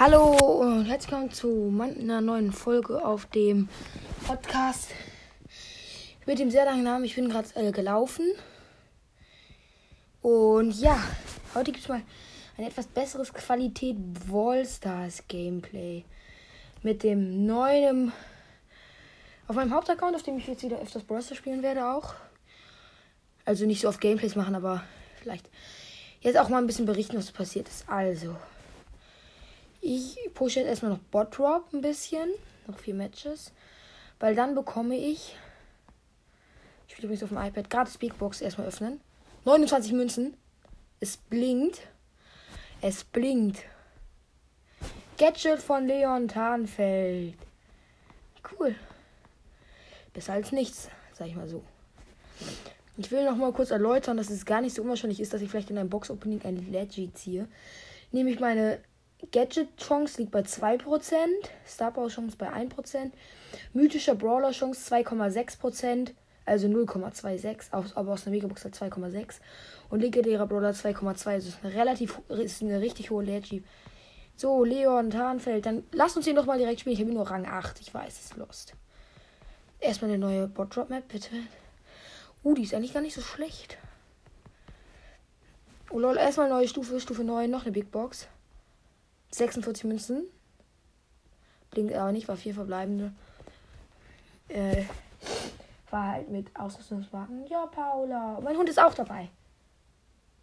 Hallo und herzlich willkommen zu einer neuen Folge auf dem Podcast mit dem sehr langen Namen. Ich bin gerade äh, gelaufen. Und ja, heute gibt es mal ein etwas besseres Qualität Wallstars Gameplay. Mit dem neuen. Auf meinem Hauptaccount, auf dem ich jetzt wieder öfters Browser spielen werde, auch. Also nicht so oft Gameplays machen, aber vielleicht jetzt auch mal ein bisschen berichten, was passiert ist. Also. Ich pushe jetzt erstmal noch Bot Drop ein bisschen. Noch vier Matches. Weil dann bekomme ich. Ich spiele übrigens auf dem iPad. Gratis Big Box erstmal öffnen. 29 Münzen. Es blinkt. Es blinkt. Gadget von Leon Tarnfeld. Cool. Besser als nichts, sag ich mal so. Ich will noch mal kurz erläutern, dass es gar nicht so unwahrscheinlich ist, dass ich vielleicht in einem Box-Opening ein Leggy ziehe. Nämlich meine Gadget-Chance liegt bei 2%, Star Power-Chance bei 1%, mythischer Brawler-Chance 2,6%, also 0,26, aber aus der Megabox hat 2,6 und legendärer Brawler 2,2, also ist eine relativ, ist eine richtig hohe Leggy. So, Leon, Tarnfeld, dann lass uns den doch mal direkt spielen. Ich habe nur Rang 8, ich weiß, ist lost. Erstmal eine neue Bot-Drop-Map, bitte. Uh, die ist eigentlich gar nicht so schlecht. Oh lol, erstmal neue Stufe, Stufe 9, noch eine Big Box. 46 Münzen. Blinkt aber nicht, war vier verbleibende. Äh, war halt mit Ausrüstungswagen. Ja, Paula. Mein Hund ist auch dabei.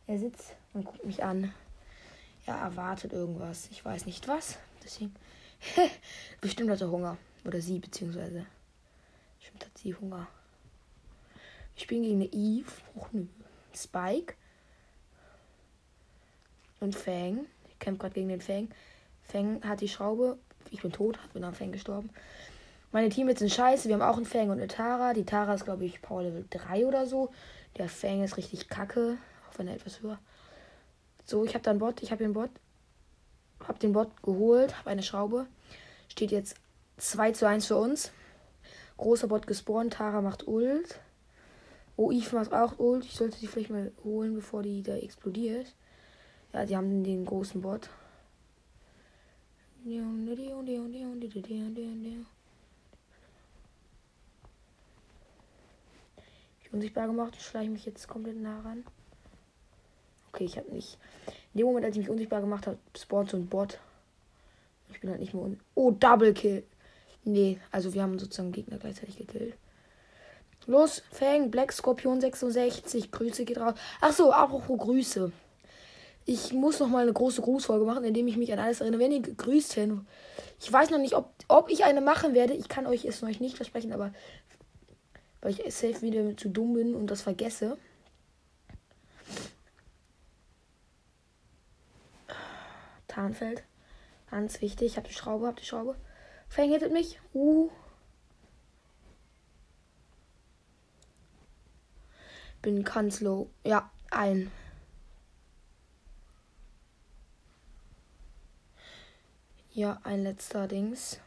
Er sitzt und guckt mich an. Er erwartet irgendwas. Ich weiß nicht was. Deswegen. Bestimmt hat er Hunger. Oder sie, beziehungsweise. Bestimmt hat sie Hunger. Ich spielen gegen eine Eve. Spike. Und Fang. Ich kämpfe gerade gegen den Fang. Fang hat die Schraube. Ich bin tot, bin am Fang gestorben. Meine Teammates sind scheiße. Wir haben auch einen Fang und eine Tara. Die Tara ist, glaube ich, Power Level 3 oder so. Der Fang ist richtig kacke. Auch wenn er etwas höher. So, ich habe da einen Bot. Ich habe den Bot. Habe den Bot geholt. Habe eine Schraube. Steht jetzt 2 zu 1 für uns. Großer Bot gespawnt. Tara macht Ult. Oh, Eve macht auch Ult. Ich sollte sie vielleicht mal holen, bevor die da explodiert. Ja, die haben den großen Bot. Ich unsichtbar gemacht. Ich schleiche mich jetzt komplett nah ran. Okay, ich habe nicht. In dem Moment, als ich mich unsichtbar gemacht habe, spawnt so ein Bot. Ich bin halt nicht mehr un. Oh, Double Kill. Nee, also wir haben sozusagen Gegner gleichzeitig gekillt. Los, Fang, Black Scorpion 66. Grüße geht raus. Ach so, apropos Grüße. Ich muss noch mal eine große Grußfolge machen, indem ich mich an alles erinnere. Wenn ihr gegrüßt werdet, ich weiß noch nicht, ob, ob ich eine machen werde. Ich kann euch es euch nicht versprechen, aber weil ich safe wieder zu dumm bin und das vergesse. Tarnfeld. Ganz wichtig. Ich habe die Schraube, habe die Schraube. Hittet mich. Uh. Bin ganz low. Ja, ein. Ja, ein letzter Dings.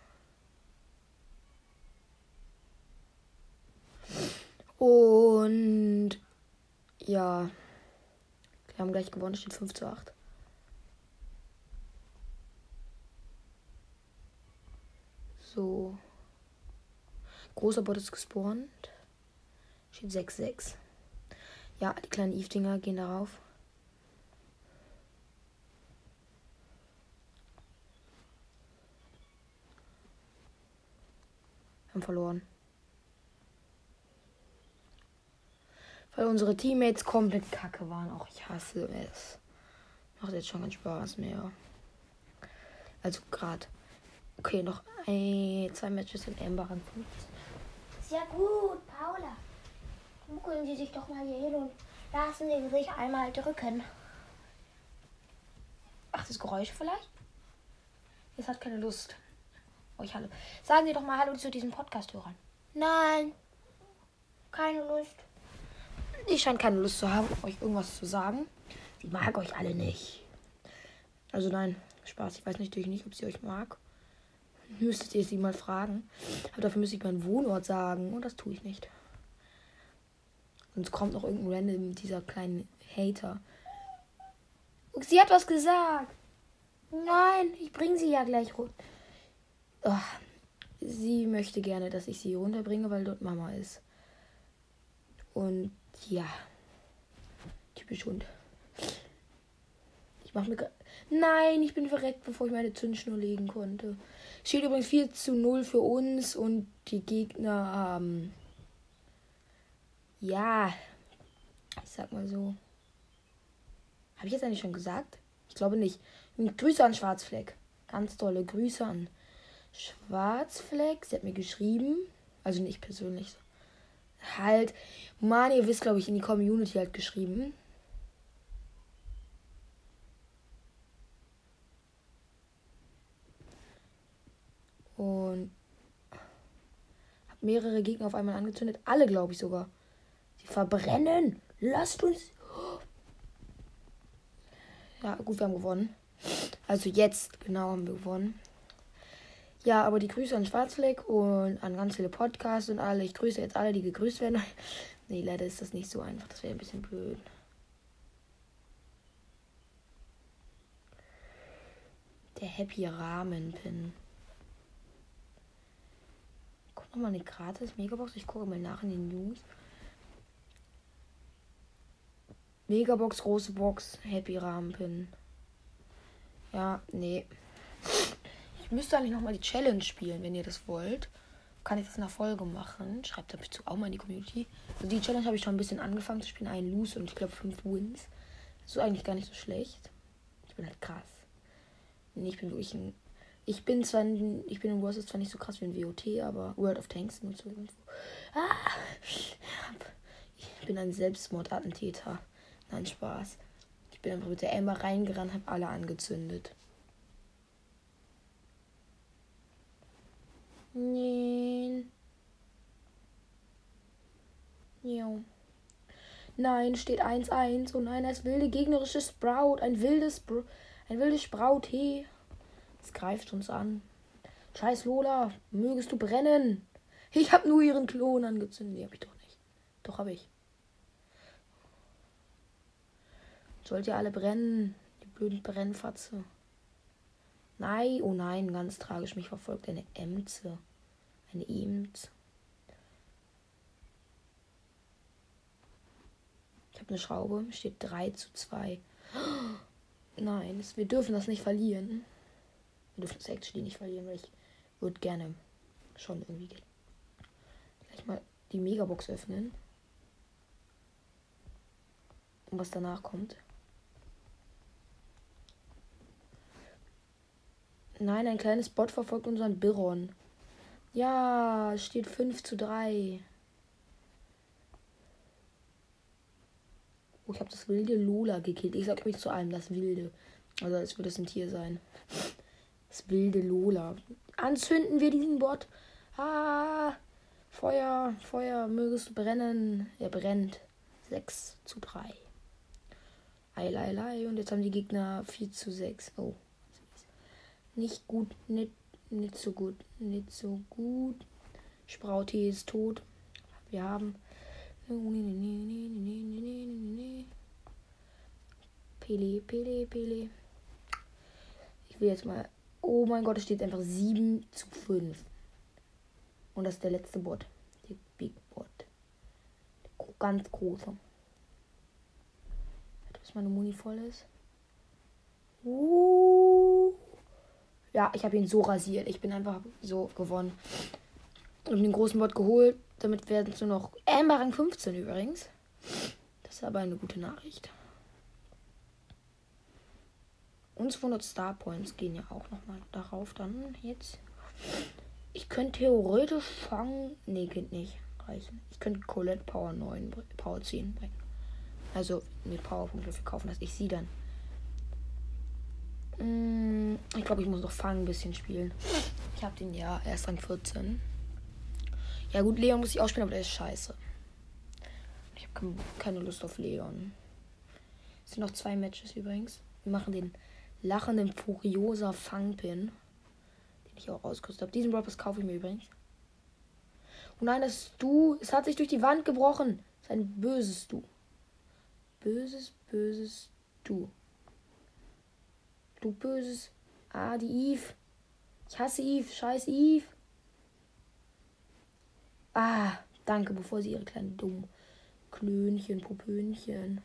Und ja, wir haben gleich gewonnen, steht 5 zu 8. So. Großer Bot ist gespawnt. Steht 6-6. Ja, die kleinen Eve-Dinger gehen darauf. Haben verloren. Weil unsere Teammates komplett kacke waren. Auch ich hasse es. Macht jetzt schon keinen Spaß mehr. Also gerade. Okay, noch ein, zwei Matches in Amber an Sehr gut, Paula. Muckeln Sie sich doch mal hier hin und lassen Sie sich einmal drücken. Ach, das Geräusch vielleicht? Es hat keine Lust euch hallo. Sagen Sie doch mal Hallo zu diesen Podcast-Hörern. Nein. Keine Lust. Ich scheine keine Lust zu haben, euch irgendwas zu sagen. Sie mag euch alle nicht. Also nein, Spaß. Ich weiß natürlich nicht, ob sie euch mag. Müsstet ihr sie mal fragen. Aber dafür müsste ich meinen Wohnort sagen. Und das tue ich nicht. Sonst kommt noch irgendein random dieser kleinen Hater. Sie hat was gesagt. Nein, ich bringe sie ja gleich runter. Oh, sie möchte gerne, dass ich sie runterbringe, weil dort Mama ist. Und ja, typisch Hund. Ich mache mir. Nein, ich bin verreckt, bevor ich meine Zündschnur legen konnte. Steht übrigens 4 zu 0 für uns und die Gegner haben. ja, ich sag mal so. Habe ich jetzt eigentlich schon gesagt? Ich glaube nicht. Grüße an Schwarzfleck. Ganz tolle Grüße an Schwarzfleck. Sie hat mir geschrieben. Also nicht persönlich. Halt. Mann, ihr wisst, glaube ich, in die Community halt geschrieben. Und habe mehrere Gegner auf einmal angezündet. Alle, glaube ich sogar. Sie verbrennen. Lasst uns. Ja, gut, wir haben gewonnen. Also jetzt, genau, haben wir gewonnen. Ja, aber die Grüße an Schwarzfleck und an ganz viele Podcasts und alle. Ich grüße jetzt alle, die gegrüßt werden. nee, leider ist das nicht so einfach. Das wäre ein bisschen blöd. Der Happy Rahmen Pin. Kommt nochmal eine gratis Megabox. Ich gucke mal nach in den News. Megabox, große Box, Happy Rahmenpin. Ja, nee. Ich müsste eigentlich nochmal die Challenge spielen, wenn ihr das wollt. Kann ich das in der Folge machen. Schreibt dazu auch mal in die Community. Also die Challenge habe ich schon ein bisschen angefangen zu spielen. Ein Lose und ich glaube fünf Wins. Das ist eigentlich gar nicht so schlecht. Ich bin halt krass. Nee, ich bin wirklich ein. Ich bin zwar in, ich bin in Wars zwar nicht so krass wie in WOT, aber World of Tanks und so. Ah, ich bin ein Selbstmordattentäter. Nein, Spaß. Ich bin einfach mit der Emma reingerannt, habe alle angezündet. Nein. Jo. Nein, steht 1-1. Oh nein, das wilde gegnerische Sprout. Ein wildes, Br ein wildes Sprout. Hey. Es greift uns an. Scheiß Lola, mögest du brennen? Ich hab nur ihren Klon angezündet. Nee, hab ich doch nicht. Doch, hab ich. Sollt ihr alle brennen? Die blöden Brennfatze. Nein, oh nein, ganz tragisch. Mich verfolgt eine Emze. Eine Ems. Ich habe eine Schraube. Steht 3 zu 2. Nein, wir dürfen das nicht verlieren. Wir dürfen das actually nicht verlieren, weil ich würde gerne schon irgendwie gleich mal die Megabox öffnen. Und was danach kommt. Nein, ein kleines Bot verfolgt unseren Biron. Ja, steht 5 zu 3. Oh, ich habe das wilde Lola gekillt. Ich sag mich zu allem, das wilde. Also, als würde es ein Tier sein. Das wilde Lola. Anzünden wir diesen Bot. Ah, Feuer, Feuer, mögest du brennen. Er brennt. 6 zu 3. Ei, ei, ei. Und jetzt haben die Gegner 4 zu 6. Oh nicht gut, nicht, nicht so gut, nicht so gut. Sprauti ist tot. Wir haben. Pele, Pele, Pele. Ich will jetzt mal. Oh mein Gott, es steht einfach 7 zu 5. Und das ist der letzte Bot. Der Big Bot. Der ganz große. Bis meine Muni voll ist. Uh. Ja, ich habe ihn so rasiert. Ich bin einfach so gewonnen. Und den großen Bot geholt. Damit werden es nur noch Amber Rang 15 übrigens. Das ist aber eine gute Nachricht. Und 200 Star Points gehen ja auch nochmal darauf dann jetzt. Ich könnte theoretisch fangen. Nee, geht nicht. Reichen. Ich könnte Colette Power 9, Power 10 bringen. Also mir Powerpunkte verkaufen, dass ich sie dann ich glaube, ich muss noch Fang ein bisschen spielen. Ich habe den ja erst an 14. Ja gut, Leon muss ich auch spielen, aber der ist scheiße. Ich habe keine Lust auf Leon. Es sind noch zwei Matches übrigens. Wir machen den lachenden Furiosa Fangpin. Den ich auch ausgerüstet habe. Diesen Robbers kaufe ich mir übrigens. Oh nein, das ist du. Es hat sich durch die Wand gebrochen. Das ist ein böses Du. Böses, böses Du. Du böses, Ah, die Eve. Ich hasse Eve. Scheiß Eve. Ah, danke, bevor sie ihre kleinen dummen Klönchen, Pupönchen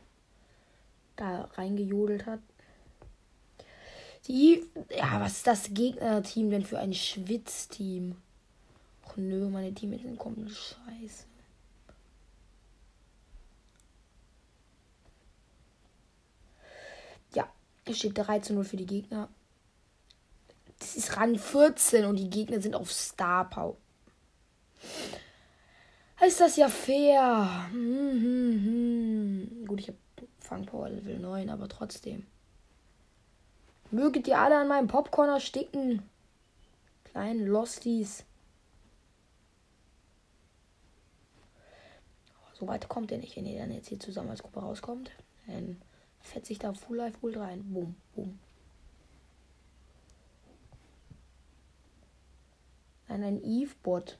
da reingejodelt hat. Die, ja, was ist das Gegnerteam denn für ein Schwitzteam? Och nö, meine Teammates sind komplett scheiße. Ja, es steht 3 zu 0 für die Gegner. Das ist Rang 14 und die Gegner sind auf Star Power. Ist das ja fair? Hm. Gut, ich habe Fangpower Level 9, aber trotzdem. Möget ihr alle an meinem Popcorn ersticken. Kleinen Losties. So weit kommt er nicht, wenn ihr dann jetzt hier zusammen als Gruppe rauskommt. Dann fetzt sich da Full Life wohl rein. Boom, boom. Nein, ein Eve-Bot.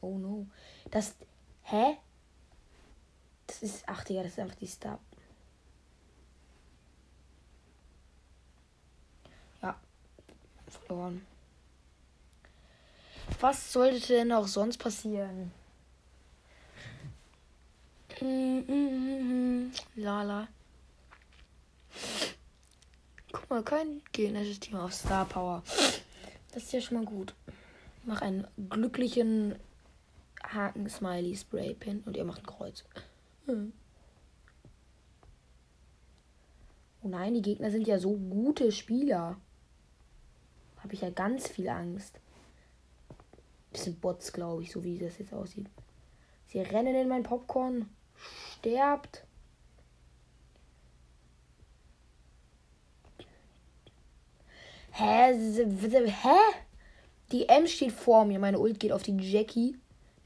Oh no. Das. Hä? Das ist. Ach, Digga, das ist einfach die Star. verloren. Was sollte denn auch sonst passieren? Lala. Guck mal, kein gegnerisches Team auf Star Power. Das ist ja schon mal gut. Mach einen glücklichen Haken Smiley Spray Pin und ihr macht ein Kreuz. Hm. Oh nein, die Gegner sind ja so gute Spieler habe ich ja ganz viel Angst. Das sind Bots, glaube ich, so wie das jetzt aussieht. Sie rennen in mein Popcorn. Sterbt. Hä? Hä? Die M steht vor mir. Meine Ult geht auf die Jackie,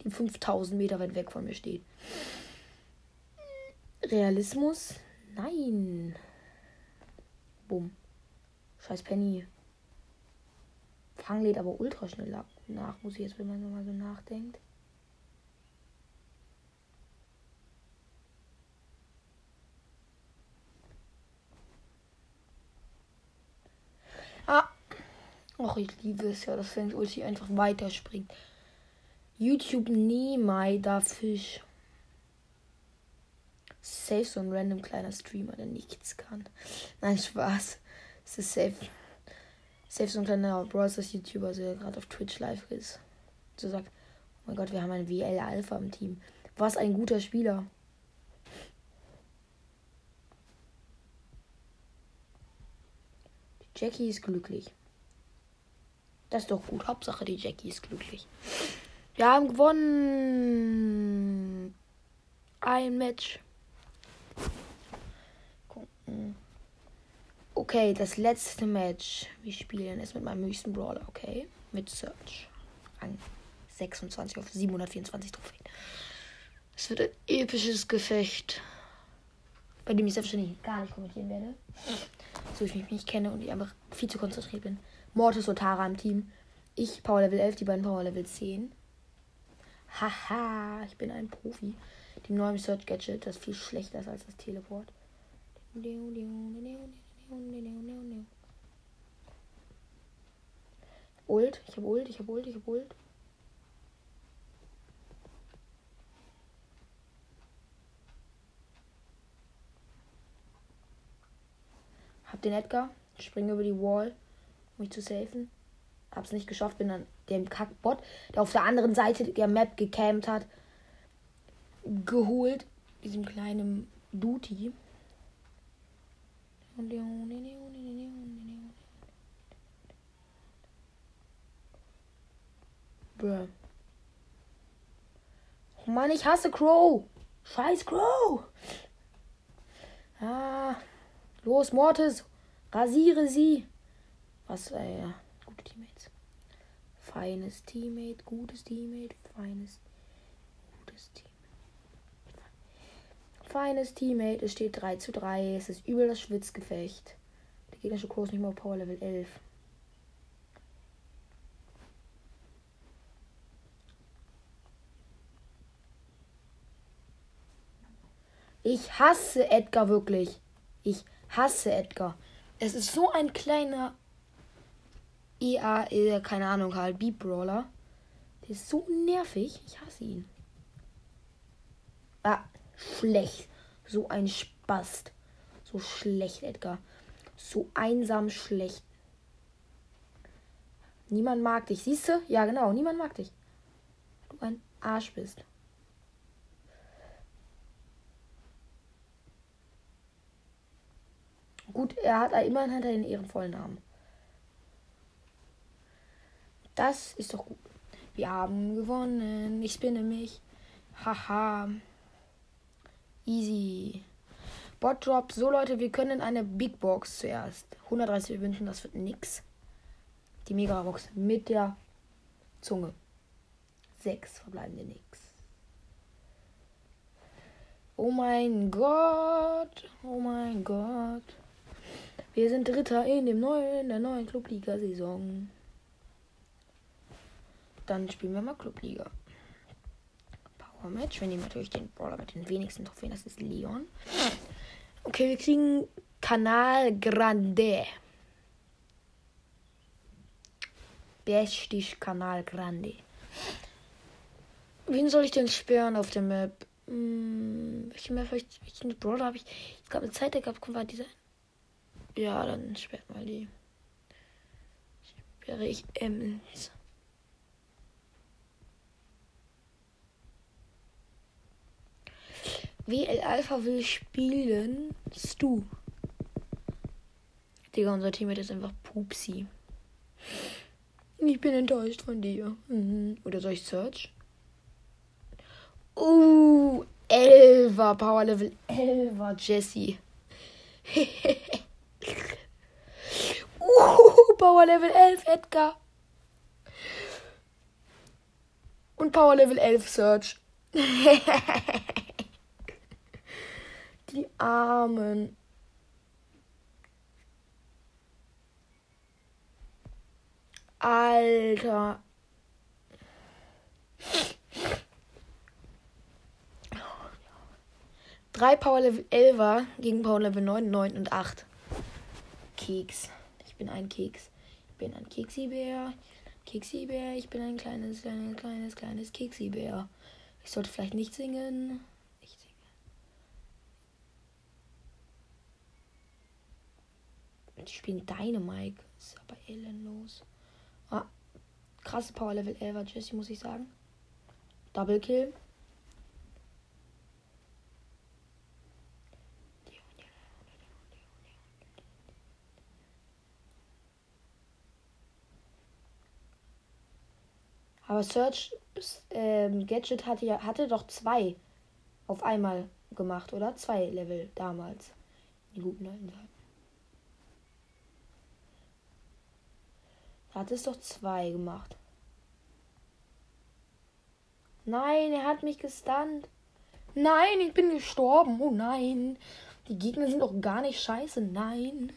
die 5000 Meter weit weg von mir steht. Realismus? Nein. Bumm. Scheiß Penny. Fang lädt aber ultra schnell nach, muss ich jetzt, wenn man mal so nachdenkt. Ah. Och, ich liebe es ja, dass wenn Ulti einfach weiterspringt. YouTube da Fisch. Safe so ein random kleiner Streamer, der nichts kann. Nein, Spaß. Es ist safe selbst so ein kleiner Browsers YouTuber, der gerade auf Twitch live ist, so sagt, oh mein Gott, wir haben einen WL Alpha im Team. Was ein guter Spieler. Jackie ist glücklich. Das ist doch gut. Hauptsache, die Jackie ist glücklich. Wir haben gewonnen. Ein Match. Gucken. Okay, das letzte Match. Wir spielen es mit meinem höchsten Brawler, okay? Mit Search. Rang 26 auf 724 Trophäen. Es wird ein episches Gefecht. Bei dem ich selbstverständlich gar nicht kommentieren werde. So ich mich nicht kenne und ich einfach viel zu konzentriert bin. Mortis und Tara im Team. Ich Power Level 11, die beiden Power Level 10. Haha, ich bin ein Profi. Die neue Search Gadget, das viel schlechter ist als das Teleport. Ult, ich hab Ult, ich hab Ult, ich hab Ult. Hab den Edgar, springe über die Wall, mich zu safen. Hab's nicht geschafft, bin dann dem Kackbot, der auf der anderen Seite der Map gecampt hat, geholt. Diesem kleinen Duty. Bruh. Oh Mann, ich hasse Crow. Scheiß Crow. Ah. Los, Mortis. Rasiere sie. Was, äh, gute Teammates. Feines Teammate, gutes Teammate, feines, gutes Teammate. Feines Teammate. Es steht 3 zu 3. Es ist übel das Schwitzgefecht. Der gegnerische Kurs nicht mal Power Level 11. Ich hasse Edgar wirklich. Ich hasse Edgar. Es ist so ein kleiner EA, keine Ahnung, halt Beat Brawler. Der ist so nervig. Ich hasse ihn. Ah, schlecht. So ein Spast. So schlecht, Edgar. So einsam schlecht. Niemand mag dich. Siehst du? Ja, genau. Niemand mag dich. Du ein Arsch bist. Gut, er hat immerhin hat er den ehrenvollen Namen. Das ist doch gut. Wir haben gewonnen. Ich spinne mich. Haha. Easy. Bot Drop. So Leute, wir können eine Big Box zuerst. 130 Münzen, das wird nix. Die Mega Box mit der Zunge. Sechs verbleibende nix. Oh mein Gott. Oh mein Gott. Wir sind Dritter in dem neuen, der neuen Clubliga-Saison. Dann spielen wir mal Clubliga. Power Match. Wir nehmen natürlich den Brawler mit den wenigsten Trophäen. Das ist Leon. Okay, wir kriegen Kanal Grande. Bestig Kanal Grande. Wen soll ich denn sperren auf der Map? Hm, welche Map ich? Welchen Brawler habe ich? Es gab eine Zeit, da gab war dieser ja, dann sperrt mal die. Sperre ich Emmons. WL Alpha will spielen. Stu. Digga, unser Team ist einfach Pupsi. Ich bin enttäuscht von dir. Mhm. Oder soll ich Search? Oh, Elva, Power Level Elva, Jesse. Uh, Power Level 11 Edgar. Und Power Level 11 Search. Die Armen. Alter. Drei Power Level 11 gegen Power Level 9, 9 und 8. Keks. Ich bin ein Keks. Ich bin ein Keksibär. Keksibär. Ich bin ein kleines, kleines, kleines, kleines Keksibär. Ich sollte vielleicht nicht singen. Ich singe. Ich spiele Dynamike. Ist aber ellenlos. Ah, krasse Power Level 11 Jesse, muss ich sagen. Double Kill. Aber Search ähm, Gadget hatte ja hatte doch zwei auf einmal gemacht, oder? Zwei Level damals. Die guten alten Zeiten. Hat es doch zwei gemacht. Nein, er hat mich gestunt. Nein, ich bin gestorben. Oh nein. Die Gegner sind doch gar nicht scheiße. Nein.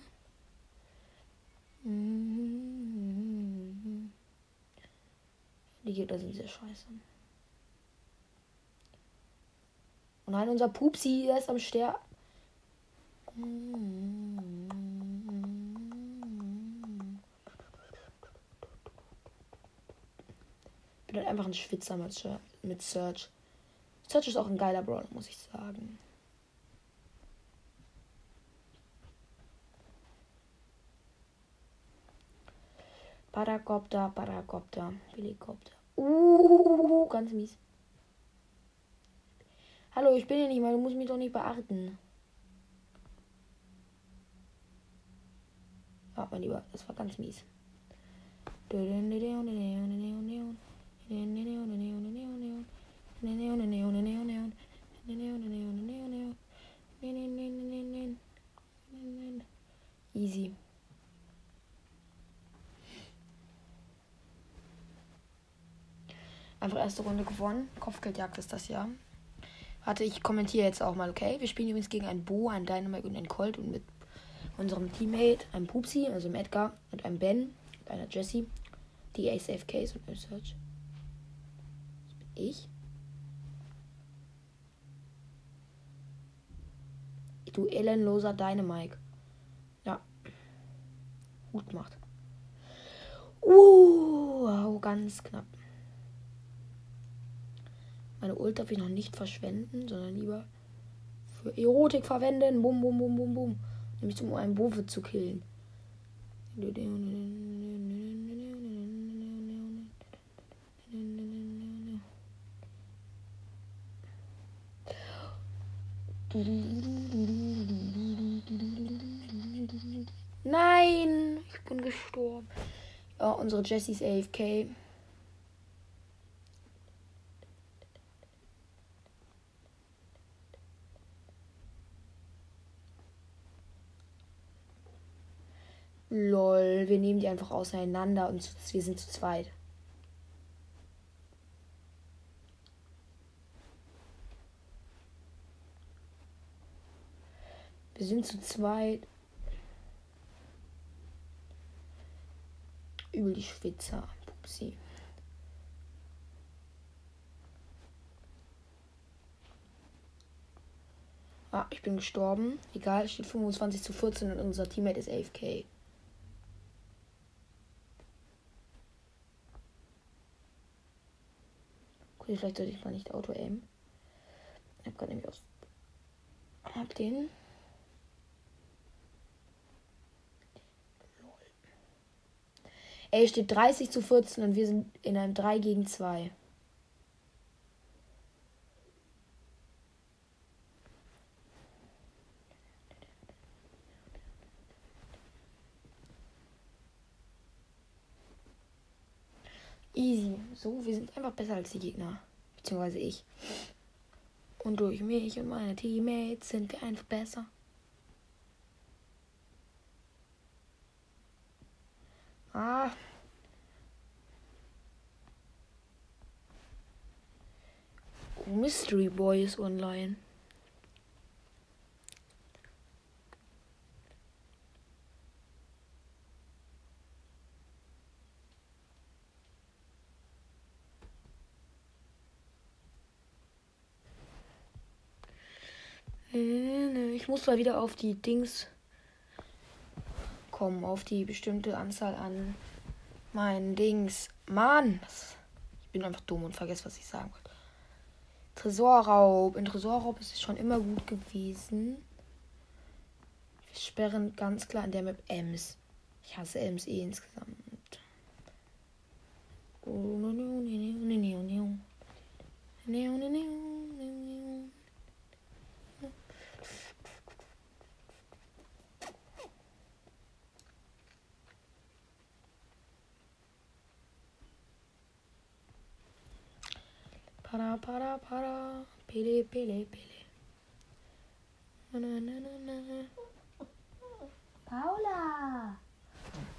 Die Gegner sind sehr scheiße. Und nein, unser Pupsi, ist am Sterben. Bin halt einfach ein Schwitzer mit, mit Search. Search ist auch ein geiler Brawler, muss ich sagen. Paracopter, Paracopter, Helikopter. Uh, ganz mies. Hallo, ich bin hier nicht mal, du musst mich doch nicht beachten. Warte mal lieber, das war ganz mies. Easy. Einfach erste Runde gewonnen. Kopfgeldjagd ist das ja. Warte, ich kommentiere jetzt auch mal, okay? Wir spielen übrigens gegen einen Bo, einen Dynamite und einen Colt und mit unserem Teammate, einem Pupsi, also einem Edgar und einem Ben und einer Jessie, die ASFKs und einem Search. Das bin ich. Du ellenloser Dynamike. Ja. Gut gemacht. Uh, ganz knapp. Meine Ult darf ich noch nicht verschwenden, sondern lieber für Erotik verwenden. Bum, bum, bum, bum, bum. Nämlich um einen Bowe zu killen. Nein, ich bin gestorben. Ja, unsere Jessies AFK. Lol, wir nehmen die einfach auseinander und wir sind zu zweit. Wir sind zu zweit. Übel die Schwitzer. Pupsi. Ah, ich bin gestorben. Egal, steht 25 zu 14 und unser Teammate ist AFK. Okay, vielleicht sollte ich mal nicht Auto aimen. Ich hab gerade nämlich aus. Hab den. Ey, steht 30 zu 14 und wir sind in einem 3 gegen 2. Easy. So, wir sind einfach besser als die Gegner. Beziehungsweise ich. Und durch mich und meine Teammates sind wir einfach besser. Ah. Mystery Boy ist online. Ich muss mal wieder auf die Dings kommen, auf die bestimmte Anzahl an meinen Dings. Mann! Ich bin einfach dumm und vergesse, was ich sagen wollte. Tresorraub. In Tresorraub ist es schon immer gut gewesen. Wir sperren ganz klar in der Map Ems. Ich hasse Ems eh insgesamt. Para, para, para. Pele, pele, pele. Na, na, na, na. Paula!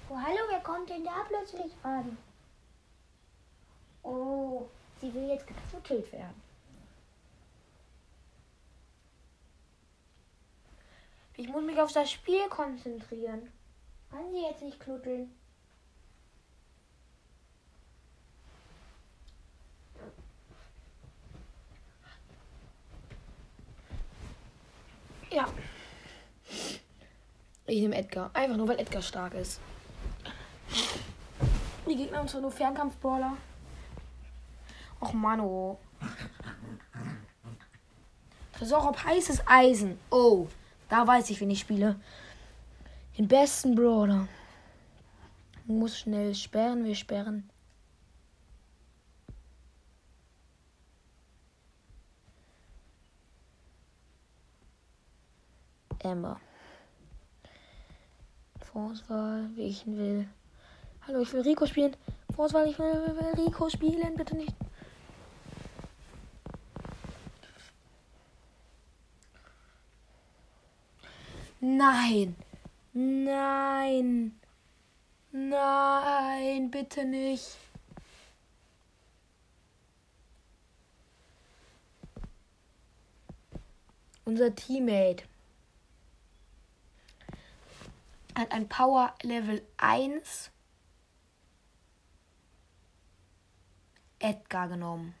Oh, hallo, wer kommt denn da plötzlich an? Oh, sie will jetzt gefuttelt werden. Ich muss mich auf das Spiel konzentrieren. Kann sie jetzt nicht knuddeln? Ja. Ich nehme Edgar. Einfach nur, weil Edgar stark ist. Die Gegner haben zwar nur Fernkampfbrawler. Och, Mano. Tresor ob heißes Eisen. Oh, da weiß ich, wen ich spiele. Den besten Brawler. Muss schnell sperren. Wir sperren. Emma. Vorauswahl, wie ich ihn will. Hallo, ich will Rico spielen. Vorauswahl, ich will Rico spielen, bitte nicht. Nein. Nein. Nein, bitte nicht. Unser Teammate hat ein Power Level 1 Edgar genommen.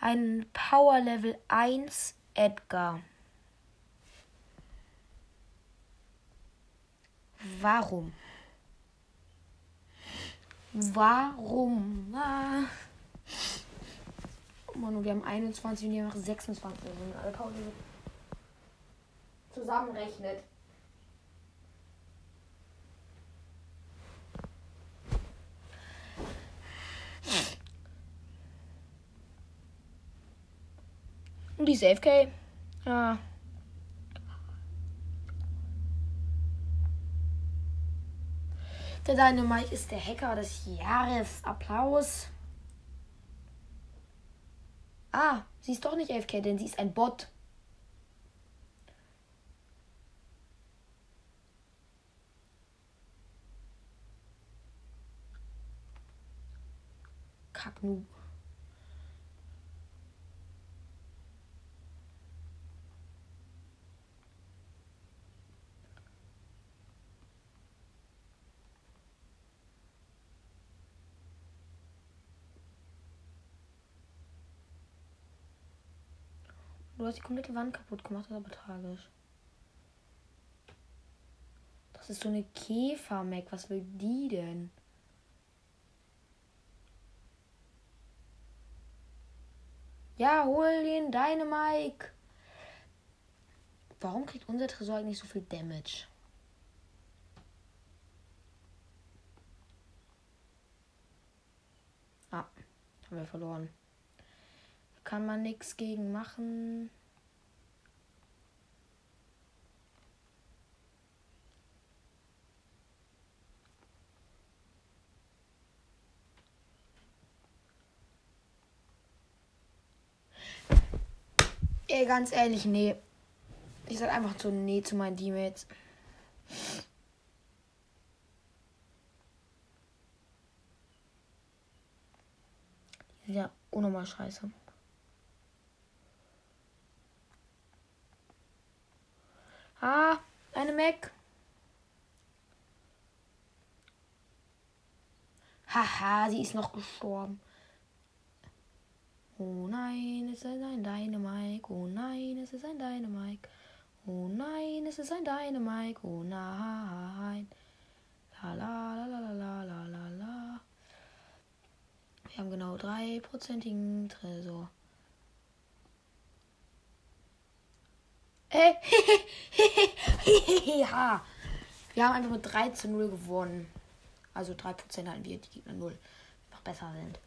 Ein Power Level 1 Edgar. Warum? Warum? Ah. Mann, wir haben 21 und die haben 26. Wenn alle Pause zusammenrechnet. Und die Safe Ja. Der Dynamite ist der Hacker des Jahres. Applaus. Ah, sie ist doch nicht AFK, denn sie ist ein Bot. Kacknoob. Du hast die komplette Wand kaputt gemacht, das ist aber tragisch. Das ist so eine Käfer-Mac. Was will die denn? Ja, hol den deine Mike. Warum kriegt unser Tresor eigentlich so viel Damage? Ah, haben wir verloren. Kann man nichts gegen machen. Ey, ganz ehrlich, nee. Ich sag einfach so nee zu meinen Teammates. Ja, unnormal scheiße. Ah, eine Mac. Haha, sie ist noch gestorben. Oh nein, es ist ein Dynamike. Oh nein, es ist ein Dynamike. Oh nein, es ist ein Dynamike. Oh nein. La la la la la la la la. Wir haben genau 3%igen Tresor. Äh, ja. Wir haben einfach mit 3 zu 0 gewonnen. Also 3% halten wir, die Gegner 0. Noch besser sind.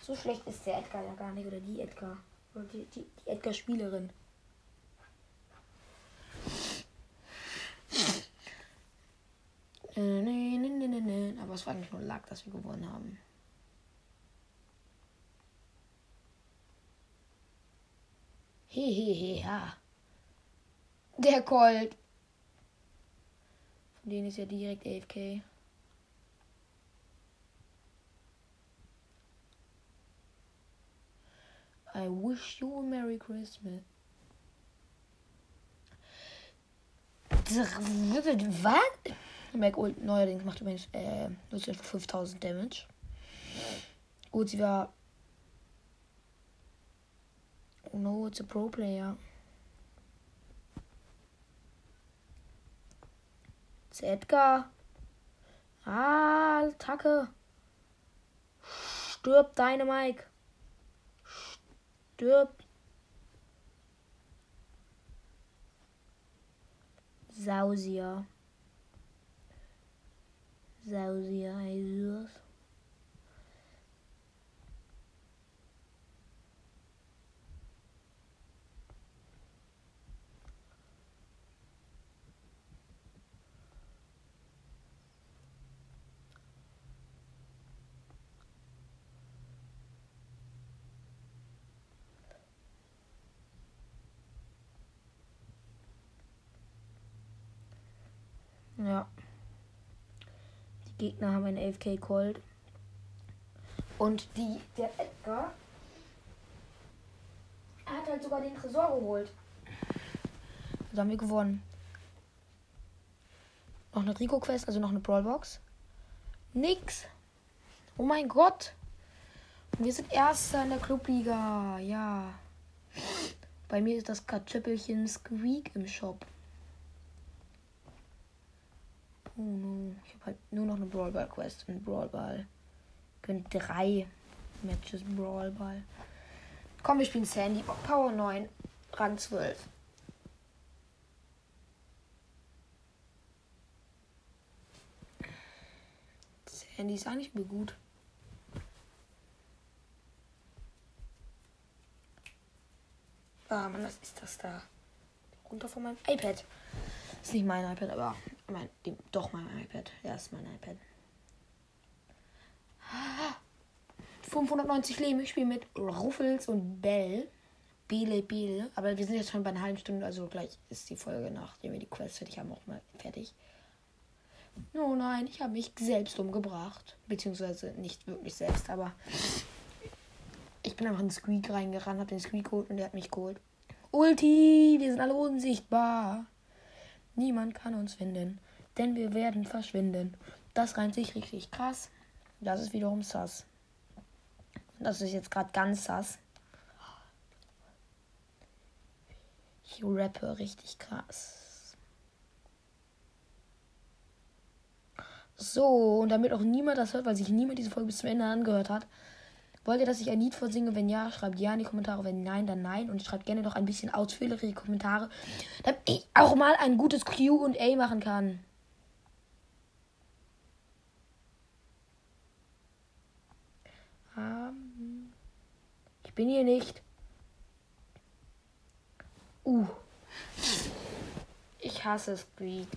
So schlecht ist der Edgar ja gar nicht. Oder die Edgar. Oder die, die, die Edgar-Spielerin. Aber es war eigentlich nur Lack, dass wir gewonnen haben. Hehehe, ja. Der Colt. Von denen ist ja direkt AFK. I wish you a Merry Christmas. Was? Mac Ult neuerdings macht übrigens äh, 5000 Damage. Gut, sie war. Oh no, it's a Pro Player. It's Edgar. Ah, Attacke. Stirb deine Mike stirbt. Sausier. Sausier Jesus. Ja. Die Gegner haben einen 11k Cold. Und die, der Edgar hat halt sogar den Tresor geholt. Also haben wir gewonnen. Noch eine Rico-Quest, also noch eine Brawlbox. Nix. Oh mein Gott. Und wir sind Erster in der Clubliga. Ja. Bei mir ist das Kartoffelchen Squeak im Shop. Oh no. Ich habe halt nur noch eine Brawl Ball Quest und Brawl Ball. Gönnt drei Matches Brawl Ball. Komm, wir spielen Sandy. Power 9. Rang 12. Sandy ist eigentlich übel gut. Ah, Mann, was ist das da? Runter von meinem iPad. Ist nicht mein iPad, aber mein, dem, doch mein iPad. Ja, ist mein iPad. 590 Leben. Ich spiele mit Ruffels und Bell. Bele, Bele. Aber wir sind jetzt schon bei einer halben Stunde, also gleich ist die Folge, nachdem wir die Quest fertig haben, auch mal fertig. Oh nein, ich habe mich selbst umgebracht. Beziehungsweise nicht wirklich selbst, aber ich bin einfach in den Squeak reingerannt, habe den Squeak geholt und der hat mich geholt. Ulti, wir sind alle unsichtbar. Niemand kann uns finden, denn wir werden verschwinden. Das reimt sich richtig krass. Das ist wiederum sass. Das ist jetzt gerade ganz sass. Ich rappe richtig krass. So, und damit auch niemand das hört, weil sich niemand diese Folge bis zum Ende angehört hat, wollt ihr, dass ich ein Lied vorsinge? Wenn ja, schreibt ja in die Kommentare. Wenn nein, dann nein. Und schreibt gerne noch ein bisschen ausführlichere Kommentare, damit ich auch mal ein gutes QA machen kann. Ähm, ich bin hier nicht. Uh. Ich hasse Squeak.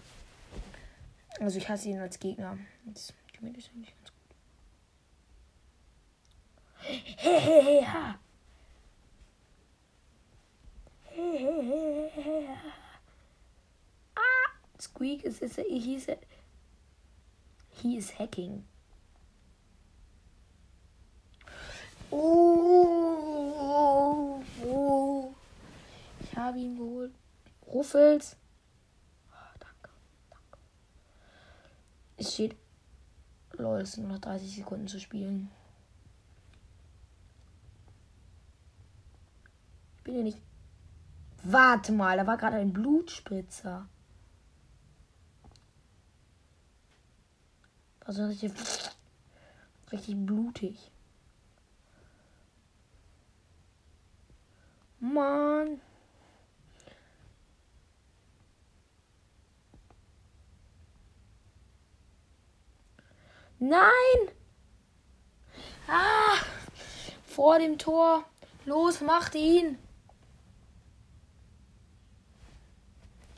Also ich hasse ihn als Gegner. Jetzt mir das eigentlich ganz gut. Hehehe. Ah, Squeak is, is he is hacking. Oh, oh. Ich habe ihn geholt. Ruffels. Oh, danke, danke. Es steht. Lol, es sind noch 30 Sekunden zu spielen. Ich ja nicht. Warte mal, da war gerade ein Blutspritzer. Also richtig, richtig blutig. Mann. Nein! Ah! Vor dem Tor. Los, macht ihn!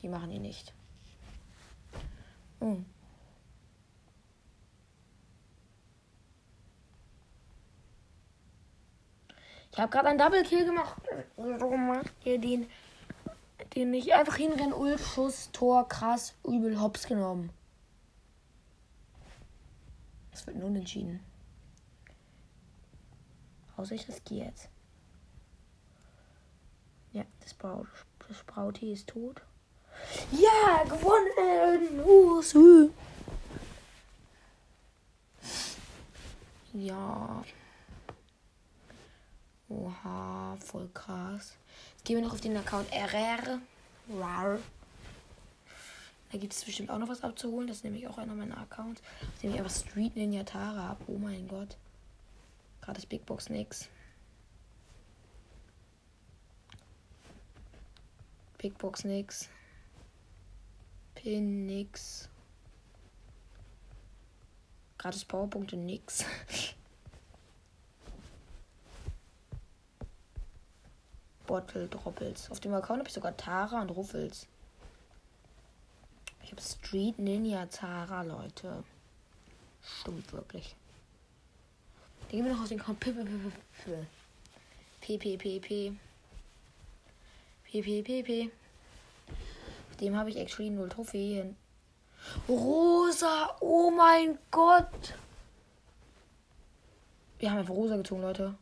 Die machen ihn nicht. Oh. Ich habe gerade einen Double Kill gemacht. Warum macht ihr den, den nicht einfach hinrennen? Ulf, Schuss, Tor, krass, übel, hops genommen. Das wird nun entschieden. Außer ich riskiere jetzt. Ja, das, Braut, ist tot. Ja, gewonnen! So. Ja. Oha, voll krass. Jetzt gehen wir noch auf den Account RR. Rar. Da gibt es bestimmt auch noch was abzuholen. Das ist nämlich auch einer meiner Accounts. Auf dem ich einfach Street Ninja Tara ab. Oh mein Gott. Gerade ist Big Box nix. Big Box nix. Nix. Gratis Powerpunkte nix. Bottle Droppels. Auf dem Account habe ich sogar Tara und Ruffels. Ich habe Street Ninja Tara, Leute. Stimmt wirklich. Dann gehen wir noch auf den Account P P P dem habe ich actually null Trophäen. Rosa, oh mein Gott. Wir haben einfach Rosa gezogen, Leute.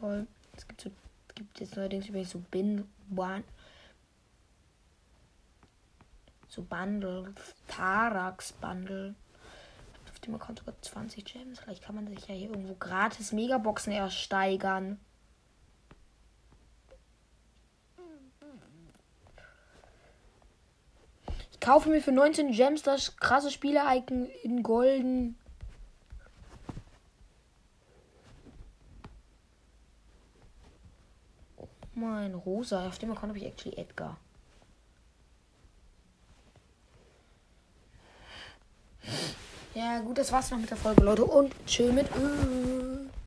Lol. Es gibt, so, gibt jetzt neuerdings übrigens so Bin, One, so Bundle, Tarax Bundle. Auf dem Account sogar 20 Gems. Vielleicht kann man sich ja hier irgendwo gratis Megaboxen ersteigern. Kaufe mir für 19 Gems das krasse Spieler-Icon in golden. Oh mein Rosa. Auf dem Account habe ich actually Edgar. Ja, gut, das war's noch mit der Folge, Leute. Und chill mit. Ö